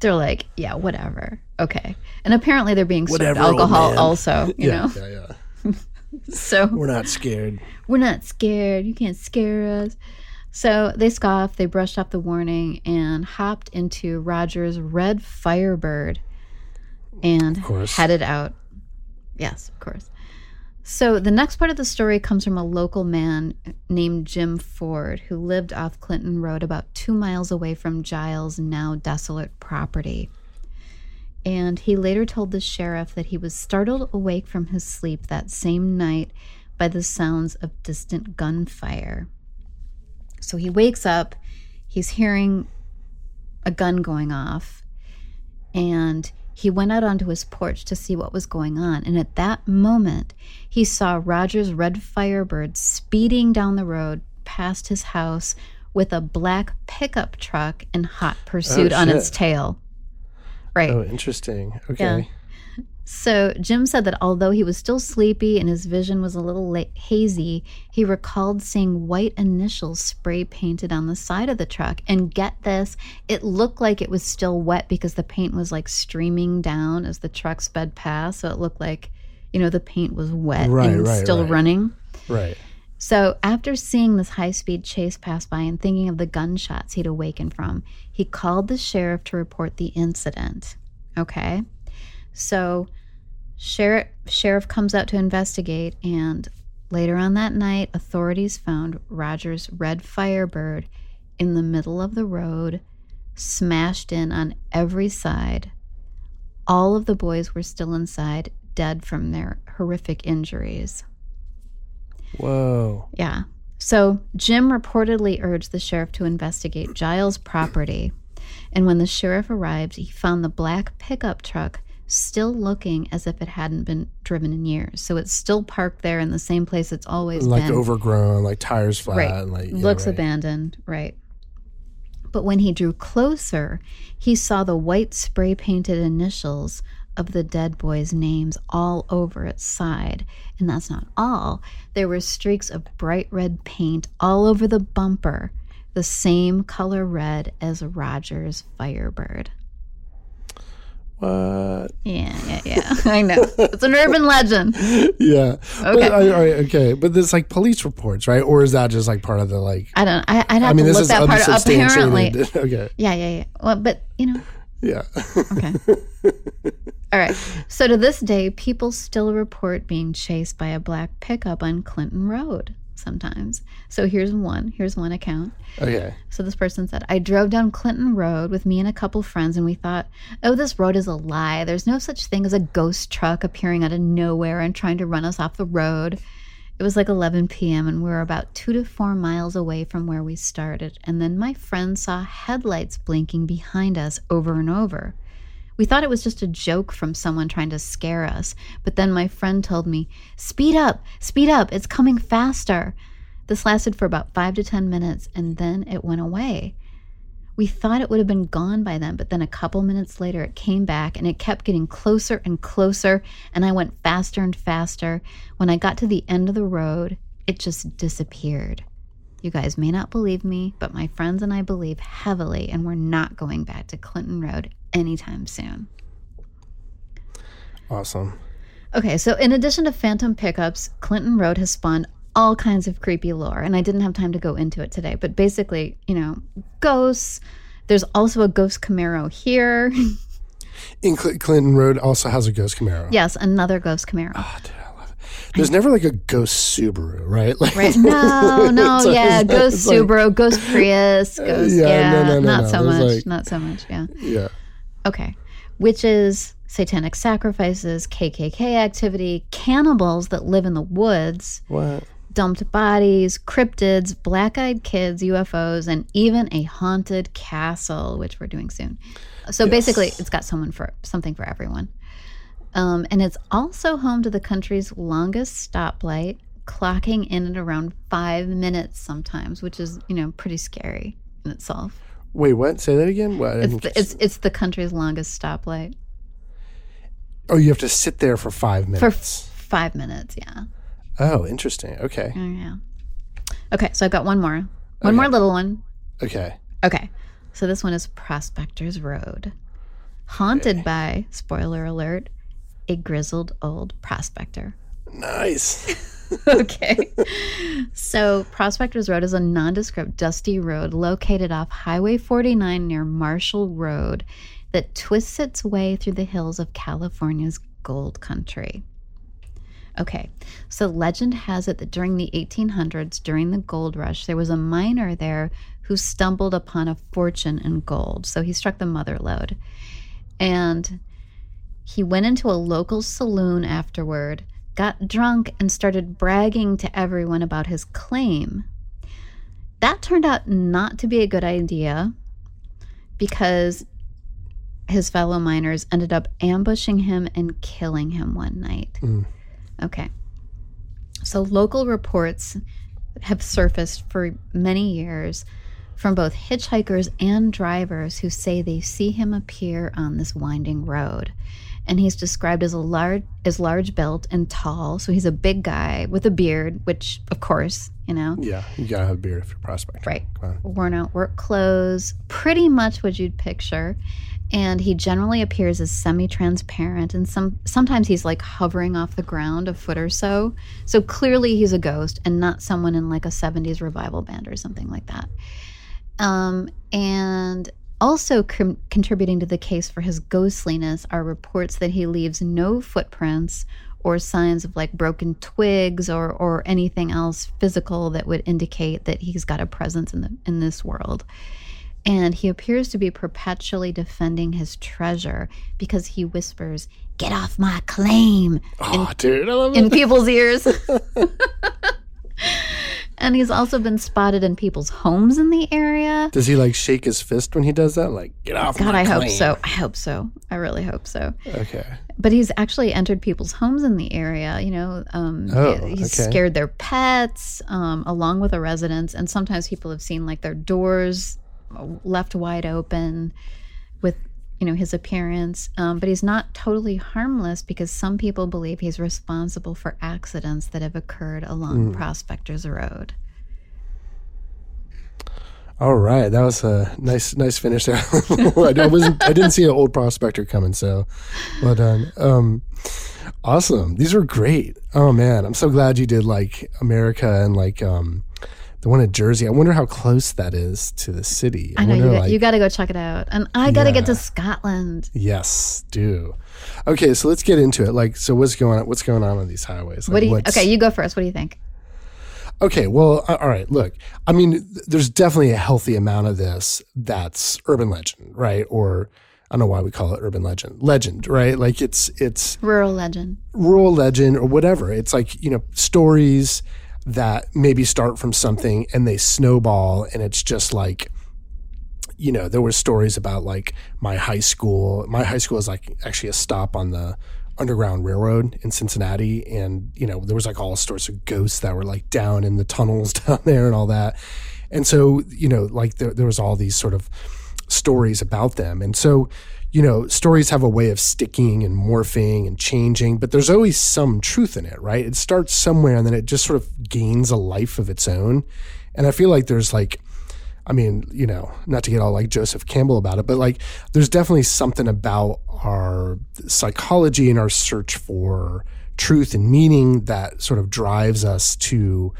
They're like, Yeah, whatever. Okay. And apparently they're being served Whatever, alcohol also, you yeah, know. yeah, yeah. *laughs* *laughs* So We're not scared. we're not scared. You can't scare us. So they scoffed, they brushed off the warning, and hopped into Roger's red Firebird and headed out. Yes, of course. So the next part of the story comes from a local man named Jim Ford who lived off Clinton Road about two miles away from Giles' now desolate property. And he later told the sheriff that he was startled awake from his sleep that same night by the sounds of distant gunfire. So he wakes up, he's hearing a gun going off, and he went out onto his porch to see what was going on. And at that moment, he saw Roger's red Firebird speeding down the road past his house with a black pickup truck in hot oh, pursuit on its tail. Right. Oh, interesting. Okay. So Jim said that although he was still sleepy and his vision was a little la- hazy, he recalled seeing white initials spray painted on the side of the truck. And get this, it looked like it was still wet because the paint was like streaming down as the truck sped past. So it looked like, you know, the paint was wet Right, and right, still right. running. Right. So, after seeing this high speed chase pass by and thinking of the gunshots he'd awakened from, he called the sheriff to report the incident. Okay. So, sheriff, sheriff comes out to investigate, and later on that night, authorities found Roger's red Firebird in the middle of the road, smashed in on every side. All of the boys were still inside, dead from their horrific injuries. Whoa. Yeah. So Jim reportedly urged the sheriff to investigate Giles' property. And when the sheriff arrived, he found the black pickup truck still looking as if it hadn't been driven in years. So it's still parked there in the same place it's always Like been. overgrown, like tires flat, Right. and like Looks right. abandoned. Right. But when he drew closer, he saw the white spray painted initials of the dead boys' names all over its side. And that's not all. There were streaks of bright red paint all over the bumper, the same color red as Roger's Firebird. What? Yeah, yeah, yeah. *laughs* I know. It's an urban legend. *laughs* Yeah. Okay. But, I, all right, okay. But there's like police reports, right? Or is that just like part of the like? I don't I, I'd have I mean, to this look is that part up. Apparently. *laughs* okay. Yeah, yeah, yeah. Well, but, you know, Yeah. Okay. *laughs* All right. So to this day, people still report being chased by a black pickup on Clinton Road sometimes. So here's one. Here's one account. okay. So this person said, I drove down Clinton Road with me and a couple friends, and we thought, oh, this road is a lie. There's no such thing as a ghost truck appearing out of nowhere and trying to run us off the road. It was like 11 p.m., and we were about two to four miles away from where we started. And then my friend saw headlights blinking behind us over and over. We thought it was just a joke from someone trying to scare us, but then my friend told me, Speed up, speed up, it's coming faster. This lasted for about five to 10 minutes, and then it went away. We thought it would have been gone by then, but then a couple minutes later it came back and it kept getting closer and closer, and I went faster and faster. When I got to the end of the road, it just disappeared. You guys may not believe me, but my friends and I believe heavily, and we're not going back to Clinton Road anytime soon. Awesome. Okay, so in addition to phantom pickups, Clinton Road has spawned all kinds of creepy lore, and I didn't have time to go into it today, but basically, you know, ghosts. There's also a ghost Camaro here. *laughs* In Cl- Clinton Road also has a ghost Camaro. yes, another ghost Camaro. Oh, dude, I love it. There's never like a ghost Subaru, right? Like, Right? *laughs* No, no, like- yeah, ghost like- Subaru, ghost Prius, uh, ghost, yeah, yeah, no, no, no, not no, so much, like- not so much, yeah. yeah. Okay. Witches, satanic sacrifices, KKK activity, cannibals that live in the woods, What? Dumped bodies, cryptids, black eyed kids, UFOs, and even a haunted castle, which we're doing soon. So basically, it's got someone for something for everyone. Um, and it's also home to the country's longest stoplight, clocking in at around five minutes sometimes, which is you know pretty scary in itself. Wait, what? Say that again. What? It's the, it's it's the country's longest stoplight oh, you have to sit there for five for minutes. f- five minutes. Yeah. Oh, interesting. Okay. Oh, yeah. Okay, so I've got one more. One Okay. more little one. Okay. Okay. So this one is Prospectors Road. Haunted by, spoiler alert, a grizzled old prospector. Nice. *laughs* *laughs* okay. so Prospectors Road is a nondescript, dusty road located off Highway 49 near Marshall Road that twists its way through the hills of California's gold country. Okay, so legend has it that during the 1800s, during the gold rush, there was a miner there who stumbled upon a fortune in gold. So he struck the mother lode. And he went into a local saloon afterward, got drunk, and started bragging to everyone about his claim. That turned out not to be a good idea because his fellow miners ended up ambushing him and killing him one night. Mm. Okay. So local reports have surfaced for many years from both hitchhikers and drivers who say they see him appear on this winding road. And he's described as a large as large built and tall, so he's a big guy with a beard, which of course, you know, Yeah, you gotta have a beard if you're a prospect. Right. Worn out work clothes, pretty much what you'd picture. And he generally appears as semi-transparent, and some sometimes he's like hovering off the ground a foot or so. So clearly he's a ghost and not someone in like a '70s revival band or something like that. Um, and also con- contributing to the case for his ghostliness are reports that he leaves no footprints or signs of like broken twigs or or anything else physical that would indicate that he's got a presence in the in this world. And he appears to be perpetually defending his treasure because he whispers, "Get off my claim!" Oh, dude, I love in it. people's ears. *laughs* *laughs* and he's also been spotted in people's homes in the area. Does he like shake his fist when he does that? Like, get off God, I hope so. I hope so. I really hope so. Okay. But he's actually entered people's homes in the area. You know, um, Oh, he's okay. scared their pets, um, along with the residents. And sometimes people have seen like their doors left wide open with you know his appearance. Um, but he's not totally harmless because some people believe he's responsible for accidents that have occurred along Hmm. Prospectors Road. All right, that was a nice, nice finish there. *laughs* I wasn't, I didn't see an old prospector coming, so well done. Um, awesome, these were great. Oh man, I'm so glad you did like America and like um, the one in Jersey. I wonder how close that is to the city. I know wonder, you got, like, you got to go check it out, and I got to get to Scotland. Yes, do. Okay, so let's get into it. Like, so what's going on? What's going on on these highways? Like, What do you? Okay, you go first. What do you think? Okay, well, all right. Look, I mean, there's definitely a healthy amount of this that's urban legend, right? Or, I don't know why we call it urban legend. Legend, right? Like it's it's rural legend. Rural legend or whatever. It's like, you know, stories that maybe start from something and they snowball and it's just like you know, there were stories about like my high school. My high school is like actually a stop on the Underground Railroad in Cincinnati, and you know there was like all sorts of ghosts that were like down in the tunnels *laughs* down there and all that. And so you know, like there, there was all these sort of stories about them, and so you know, stories have a way of sticking and morphing and changing, but there's always some truth in it, right? It starts somewhere and then it just sort of gains a life of its own. And I feel like there's like I mean, you know, not to get all like Joseph Campbell about it, but like there's definitely something about our psychology and our search for truth and meaning that sort of drives us to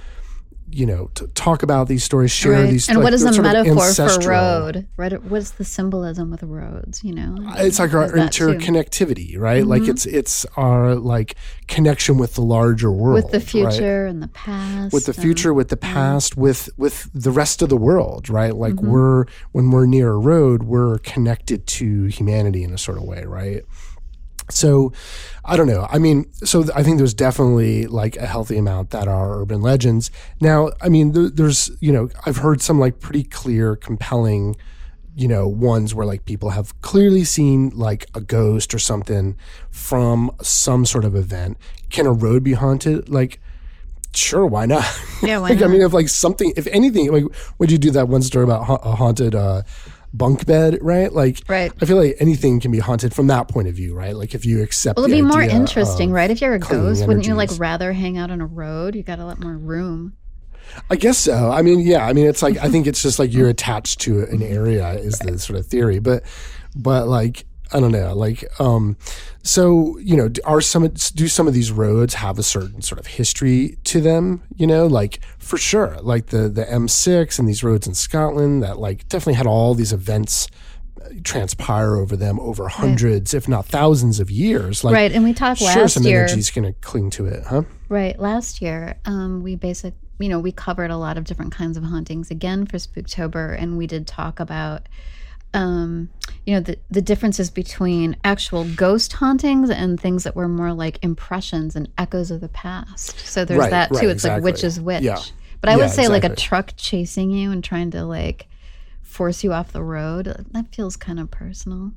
you know, to talk about these stories, share right. these. And like, what is the metaphor for road? Right? What's the symbolism with roads? You know, it's like our interconnectivity, right? Mm-hmm. Like it's it's our like connection with the larger world, with the future right? and the past, with the future, and, with the past, yeah. with with the rest of the world, right? Like mm-hmm. we're when we're near a road, we're connected to humanity in a sort of way, right? So I don't know. I mean, so I think there's definitely like a healthy amount that are urban legends. Now, I mean, there's, you know, I've heard some like pretty clear, compelling, you know, ones where like people have clearly seen like a ghost or something from some sort of event. Can a road be haunted? Like, sure, why not? Yeah, *laughs* why like, not? I mean, if like something, if anything, like, would you do that one story about ha- a haunted, uh, bunk bed, right? Like, right. I feel like anything can be haunted from that point of view, right? Like, if you accept, well, it'd be more interesting, right? If you're a ghost, energies. wouldn't you like rather hang out on a road? You got a lot more room. I guess so. I mean, yeah. I mean, it's like I think it's just like you're attached to an area is the sort of theory, but but like I don't know, like um, so you know, are some do some of these roads have a certain sort of history to them? You know, like for sure, like the the M6 and these roads in Scotland that like definitely had all these events uh, transpire over them over hundreds, right. if not thousands of years. Like, right, and we talked sure, last some year. energy's going to cling to it, huh? Right, last year um, we basically, you know, we covered a lot of different kinds of hauntings again for Spooktober, and we did talk about um, you know, the, the differences between actual ghost hauntings and things that were more like impressions and echoes of the past. So there's right, that too. Right, it's exactly. like which is which. Yeah. But I yeah, would say exactly. like a truck chasing you and trying to like force you off the road. That feels kind of personal.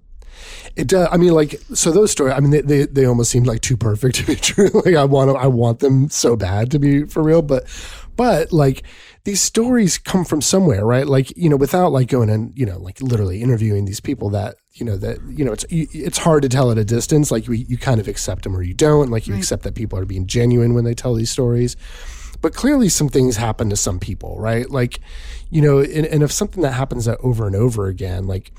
It does. I mean, like, so those stories. I mean, they, they, they almost seem like too perfect to be *laughs* true. like, I want I want them so bad to be for real. But, but like, these stories come from somewhere, right? Like, you know, without like going and, you know, like literally interviewing these people that, you know, that, you know, it's, it's hard to tell at a distance. Like you, you kind of accept them or you don't. Like you right. accept that people are being genuine when they tell these stories. But clearly some things happen to some people, right? Like, you know, and, and if something that happens over and over again, like,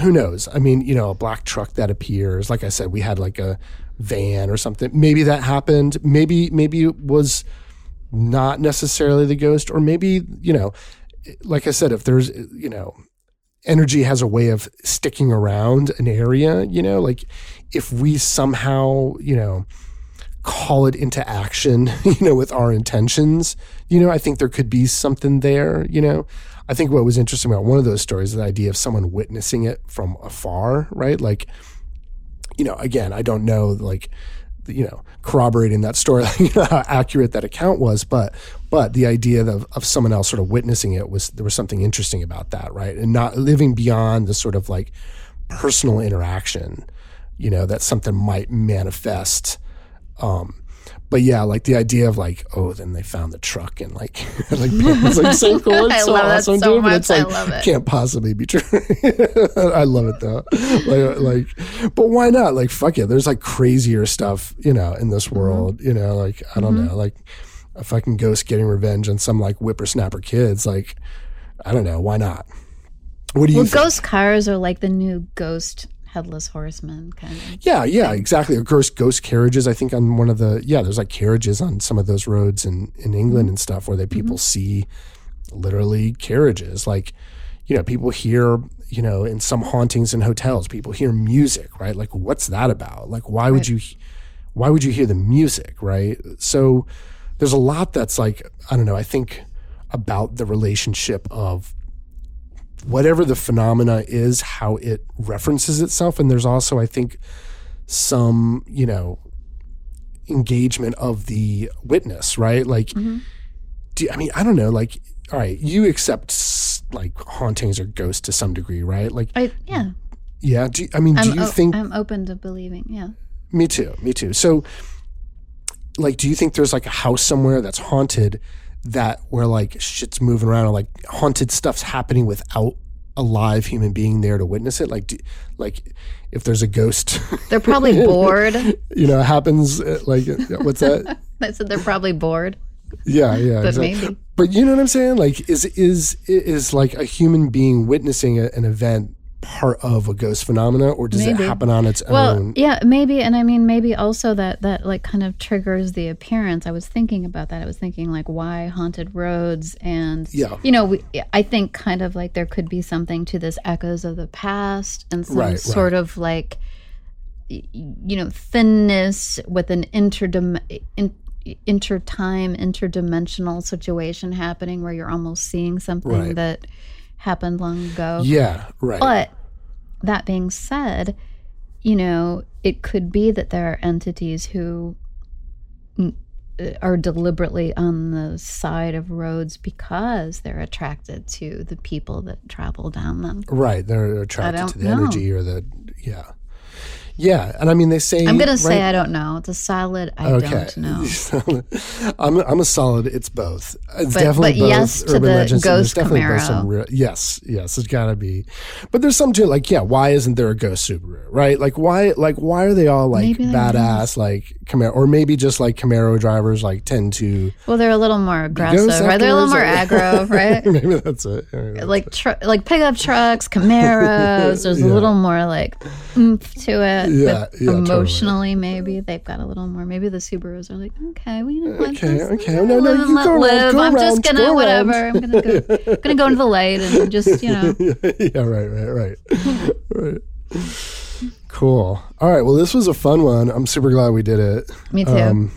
who knows? I mean, you know, a black truck that appears, like I said, we had like a van or something. Maybe that happened. Maybe, maybe it was, not necessarily the ghost, or maybe, you know, like I said, if there's, you know, energy has a way of sticking around an area, you know, like if we somehow, you know, call it into action, *laughs* you know, with our intentions, you know, I think there could be something there, you know. I think what was interesting about one of those stories the idea of someone witnessing it from afar, right? Like, you know, again, I don't know, like, you know, corroborating that story, *laughs* you know, how accurate that account was, but but the idea of, of someone else sort of witnessing it was there was something interesting about that, right? And not living beyond the sort of like personal interaction, you know, that something might manifest. Um, but yeah, like the idea of like, oh, then they found the truck and like, *laughs* like *laughs* it's like so cool, it's I so love awesome, so dude. much. But it's like I love it. can't possibly be true. *laughs* I love it though. Like, like, but why not? Like, fuck it. There's like crazier stuff, you know, in this world. Mm-hmm. You know, like I don't mm-hmm. know, like a fucking ghost getting revenge on some like whippersnapper kids. Like, I don't know, why not? What do you? Well, think? ghost cars are like the new ghost headless horseman kind of. Yeah, yeah, exactly. Or ghost ghost carriages. I think on one of the yeah, there's like carriages on some of those roads in in England and stuff where they people mm-hmm. see literally carriages. Like, you know, people hear you know in some hauntings in hotels, people hear music, right? Like, what's that about? Like, why right. would you why would you hear the music, right? So there's a lot that's like I don't know. I think about the relationship of whatever the phenomena is, how it references itself. And there's also, I think, some, you know, engagement of the witness, right? Like, Mm-hmm. do, I mean, I don't know, like, all right, you accept like hauntings or ghosts to some degree, right? Like, I, yeah. yeah. Do, I mean, do I'm, you o- think I'm open to believing. Yeah. Me too. Me too. So, like, do you think there's like a house somewhere that's haunted that where like shit's moving around or like haunted stuff's happening without a live human being there to witness it? Like, do, like if there's a ghost, *laughs* They're probably bored. you know, it happens uh, like what's that? *laughs* I said they're probably bored, Yeah, yeah. but exactly. maybe. But you know what I'm saying? Like, is is is like a human being witnessing a, an event part of a ghost phenomena, or does Maybe. it happen on its Well, own? yeah, maybe, and I mean, maybe also that that like kind of triggers the appearance. I was thinking about that. I was thinking like why haunted roads, and Yeah. you know, we, I think kind of like there could be something to this echoes of the past and some Right, right. sort of like you know thinness with an interdim in, intertime interdimensional situation happening where you're almost seeing something Right. that happened long ago. Yeah, right. But that being said, you know, it could be that there are entities who uh, are deliberately on the side of roads because they're attracted to the people that travel down them. Right, they're attracted to the know. energy or the yeah, yeah. And I mean, they say I'm gonna say? I don't know. It's *laughs* a solid I okay. don't know. I'm I'm a solid. It's both. It's But- definitely but both. yes to urban the legends, and there's ghost definitely both Camaro. some real- yes, yes. It's got to be. But there's some too. Like, yeah, why isn't there a ghost Subaru? Right? Like, why? Like, why are they all like Maybe badass? Like Camaro, or maybe just like Camaro drivers like tend to. Well, they're a little more aggressive, right? They're a little more *laughs* aggro, right? *laughs* maybe that's it. Maybe that's like tr- like pickup trucks, Camaros. There's a little more like oomph to it. Yeah, but yeah, totally. emotionally, maybe they've got a little more. Maybe the Subarus are like, okay, we know what Okay, this, okay. live No, no, you go around, go I'm just gonna go whatever. I'm gonna go, gonna go into the light and just you know. *laughs* yeah, right, right, right, right. Cool. All right. Well, this was a fun one. I'm super glad we did it. Me too. Um,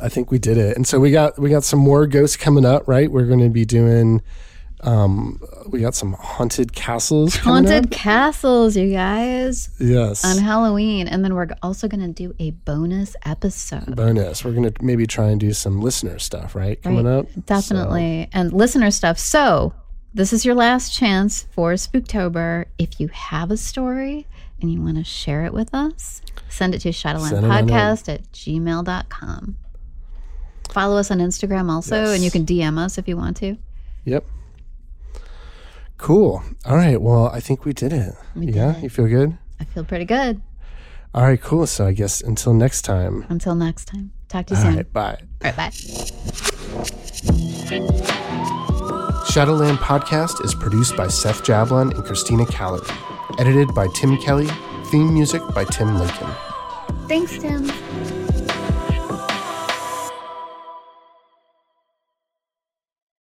I think we did it, and so we got we got some more ghosts coming up. Right, we're going to be doing. Um, we got some haunted castles. Haunted castles, you guys, Yes. on Halloween, and then we're also gonna do a bonus episode. Bonus. We're going to maybe try and do some listener stuff. Right, coming Right. up. Definitely. And listener stuff. So, this is your last chance for Spooktober. If you have a story and you want to share it with us, send it to Send it on in. shadowlandpodcast at gmail.com. Follow us on Instagram also, Yes. and you can DM us if you want to. Yep. Cool. All right. Well, I think we did it. yeah. You feel good? I feel pretty good. All right. Cool. So I guess until next time. Until next time. Talk to you All soon. right. Bye. All right, bye. Shadowland Podcast is produced by Seth Jablon and Christina Callard. Edited by Tim Kelly. Theme music by Tim Lincoln. Thanks, Tim.